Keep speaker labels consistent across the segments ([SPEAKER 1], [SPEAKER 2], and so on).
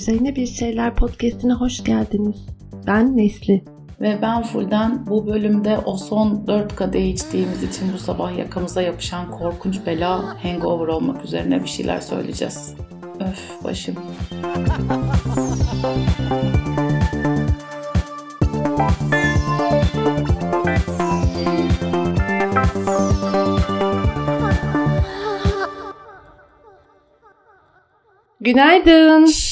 [SPEAKER 1] Üzerine Bir Şeyler podcastine hoş geldiniz. Ben Nesli.
[SPEAKER 2] Ve ben Fulden bu bölümde o son 4 kadeh içtiğimiz için bu sabah yakamıza yapışan korkunç bela hangover olmak üzerine bir şeyler söyleyeceğiz. Öf başım.
[SPEAKER 1] Günaydın.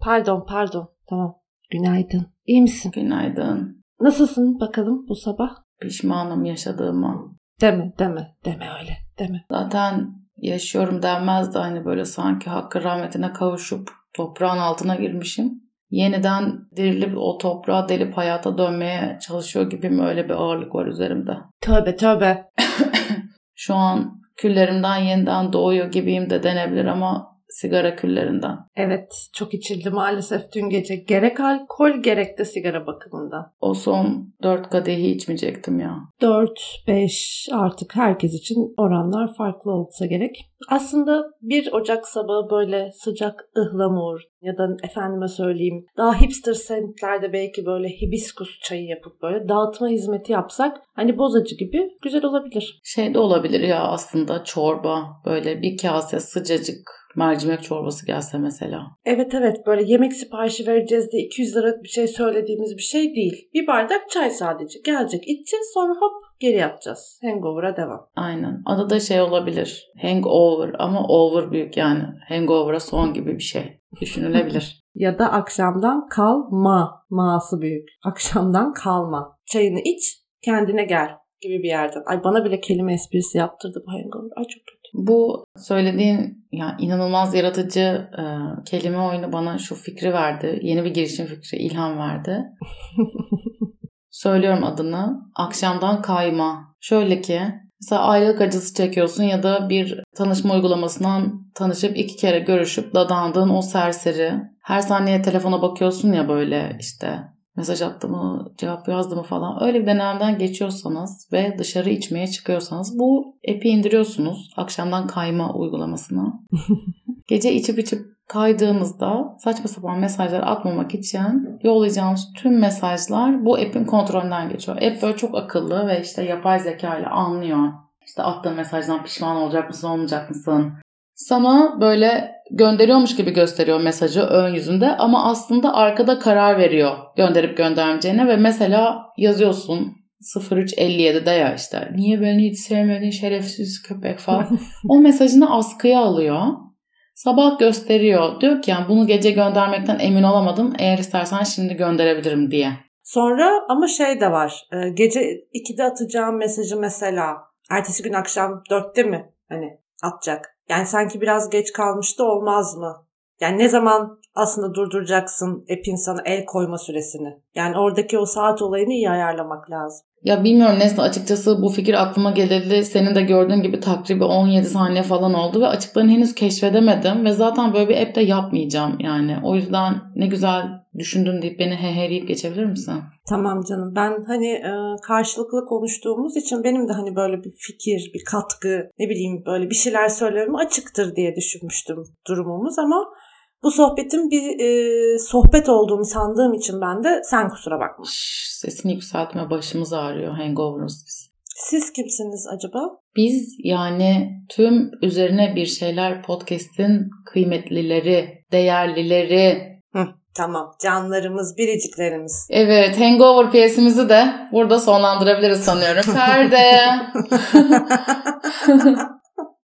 [SPEAKER 1] Pardon pardon tamam. Günaydın. İyi misin?
[SPEAKER 2] Günaydın.
[SPEAKER 1] Nasılsın bakalım bu sabah?
[SPEAKER 2] Pişmanım yaşadığıma.
[SPEAKER 1] Deme deme deme öyle deme.
[SPEAKER 2] Zaten yaşıyorum denmez de hani böyle sanki hakkı rahmetine kavuşup toprağın altına girmişim. Yeniden dirilip o toprağa delip hayata dönmeye çalışıyor gibi mi öyle bir ağırlık var üzerimde.
[SPEAKER 1] Tövbe tövbe.
[SPEAKER 2] Şu an küllerimden yeniden doğuyor gibiyim de denebilir ama sigara küllerinden.
[SPEAKER 1] Evet çok içildi maalesef dün gece. Gerek alkol gerek de sigara bakımında.
[SPEAKER 2] O son dört kadehi içmeyecektim ya.
[SPEAKER 1] 4-5 artık herkes için oranlar farklı olsa gerek. Aslında 1 Ocak sabahı böyle sıcak ıhlamur ya da efendime söyleyeyim daha hipster semtlerde belki böyle hibiskus çayı yapıp böyle dağıtma hizmeti yapsak hani bozacı gibi güzel olabilir.
[SPEAKER 2] Şey de olabilir ya aslında çorba böyle bir kase sıcacık mercimek çorbası gelse mesela.
[SPEAKER 1] Evet evet böyle yemek siparişi vereceğiz de 200 lira bir şey söylediğimiz bir şey değil. Bir bardak çay sadece gelecek içeceğiz sonra hop geri yatacağız. Hangover'a devam.
[SPEAKER 2] Aynen. Adı da şey olabilir. Hangover ama over büyük yani. Hangover'a son gibi bir şey. Düşünülebilir.
[SPEAKER 1] Ya da akşamdan kalma. Ma'sı büyük. Akşamdan kalma. Çayını iç kendine gel gibi bir yerden. Ay bana bile kelime esprisi yaptırdı bu hangover. Ay çok kötü.
[SPEAKER 2] Bu söylediğin ya inanılmaz yaratıcı e, kelime oyunu bana şu fikri verdi. Yeni bir girişim fikri ilham verdi. Söylüyorum adını. Akşamdan kayma. Şöyle ki mesela ayrılık acısı çekiyorsun ya da bir tanışma uygulamasından tanışıp iki kere görüşüp dadandığın o serseri. Her saniye telefona bakıyorsun ya böyle işte mesaj attı mı, cevap yazdı mı falan. Öyle bir dönemden geçiyorsanız ve dışarı içmeye çıkıyorsanız bu app'i indiriyorsunuz. Akşamdan kayma uygulamasını. Gece içip içip kaydığınızda saçma sapan mesajlar atmamak için yollayacağınız tüm mesajlar bu app'in kontrolünden geçiyor. App böyle çok akıllı ve işte yapay zeka ile anlıyor. İşte attığın mesajdan pişman olacak mısın, olmayacak mısın? Sana böyle gönderiyormuş gibi gösteriyor mesajı ön yüzünde ama aslında arkada karar veriyor gönderip göndermeyeceğine ve mesela yazıyorsun 0357'de ya işte niye beni hiç sevmedin şerefsiz köpek falan. o mesajını askıya alıyor. Sabah gösteriyor. Diyor ki yani bunu gece göndermekten emin olamadım. Eğer istersen şimdi gönderebilirim diye.
[SPEAKER 1] Sonra ama şey de var. e, Gece 2'de atacağım mesajı mesela ertesi gün akşam 4'te mi hani atacak? Yani sanki biraz geç kalmıştı olmaz mı? Yani ne zaman aslında durduracaksın app'in sana el koyma süresini? Yani oradaki o saat olayını iyi ayarlamak lazım.
[SPEAKER 2] Ya bilmiyorum Nesli açıkçası bu fikir aklıma geleli senin de gördüğün gibi takribi 17 saniye falan oldu ve açıklarını henüz keşfedemedim ve zaten böyle bir app de yapmayacağım yani. O yüzden ne güzel düşündün deyip beni heheleyip geçebilir misin?
[SPEAKER 1] Tamam canım ben hani e, karşılıklı konuştuğumuz için benim de hani böyle bir fikir, bir katkı ne bileyim böyle bir şeyler söylemem açıktır diye düşünmüştüm durumumuz ama bu sohbetin bir e, sohbet olduğunu sandığım için ben de sen kusura bakma.
[SPEAKER 2] Sesini yükseltme başımız ağrıyor hangover'ız biz.
[SPEAKER 1] Siz kimsiniz acaba?
[SPEAKER 2] Biz yani tüm üzerine bir şeyler podcast'in kıymetlileri, değerlileri.
[SPEAKER 1] Hı, tamam canlarımız, biriciklerimiz.
[SPEAKER 2] Evet hangover piyesimizi de burada sonlandırabiliriz sanıyorum. Perde.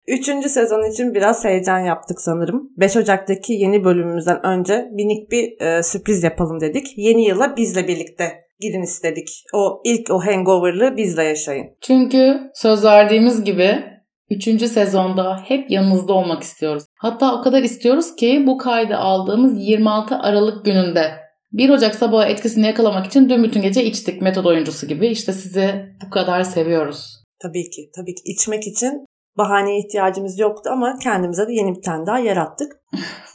[SPEAKER 1] Üçüncü sezon için biraz heyecan yaptık sanırım. 5 Ocak'taki yeni bölümümüzden önce minik bir e, sürpriz yapalım dedik. Yeni yıla bizle birlikte gidin istedik. O ilk o hangover'lı bizle yaşayın.
[SPEAKER 2] Çünkü söz verdiğimiz gibi 3. sezonda hep yanınızda olmak istiyoruz. Hatta o kadar istiyoruz ki bu kaydı aldığımız 26 Aralık gününde 1 Ocak sabahı etkisini yakalamak için dün bütün gece içtik metod oyuncusu gibi. İşte sizi bu kadar seviyoruz.
[SPEAKER 1] Tabii ki, tabii ki içmek için bahaneye ihtiyacımız yoktu ama kendimize de yeni bir tane daha yarattık.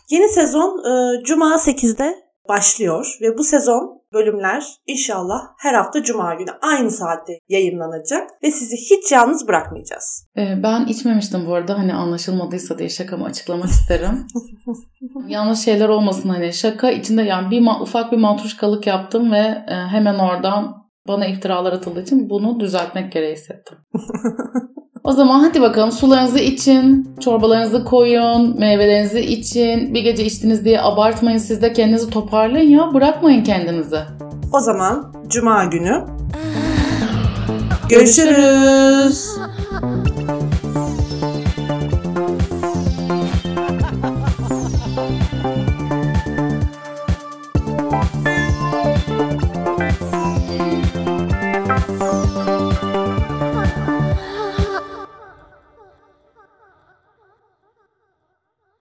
[SPEAKER 1] yeni sezon e, Cuma 8'de başlıyor ve bu sezon bölümler inşallah her hafta cuma günü aynı saatte yayınlanacak ve sizi hiç yalnız bırakmayacağız.
[SPEAKER 2] Ee, ben içmemiştim bu arada hani anlaşılmadıysa diye şakamı açıklamak isterim. Yanlış şeyler olmasın hani şaka içinde yani bir ufak bir matruşkalık yaptım ve e, hemen oradan bana iftiralar atıldığı için bunu düzeltmek gereği hissettim. O zaman hadi bakalım sularınızı için, çorbalarınızı koyun, meyvelerinizi için. Bir gece içtiniz diye abartmayın siz de kendinizi toparlayın ya. Bırakmayın kendinizi.
[SPEAKER 1] O zaman cuma günü görüşürüz.
[SPEAKER 3] Thank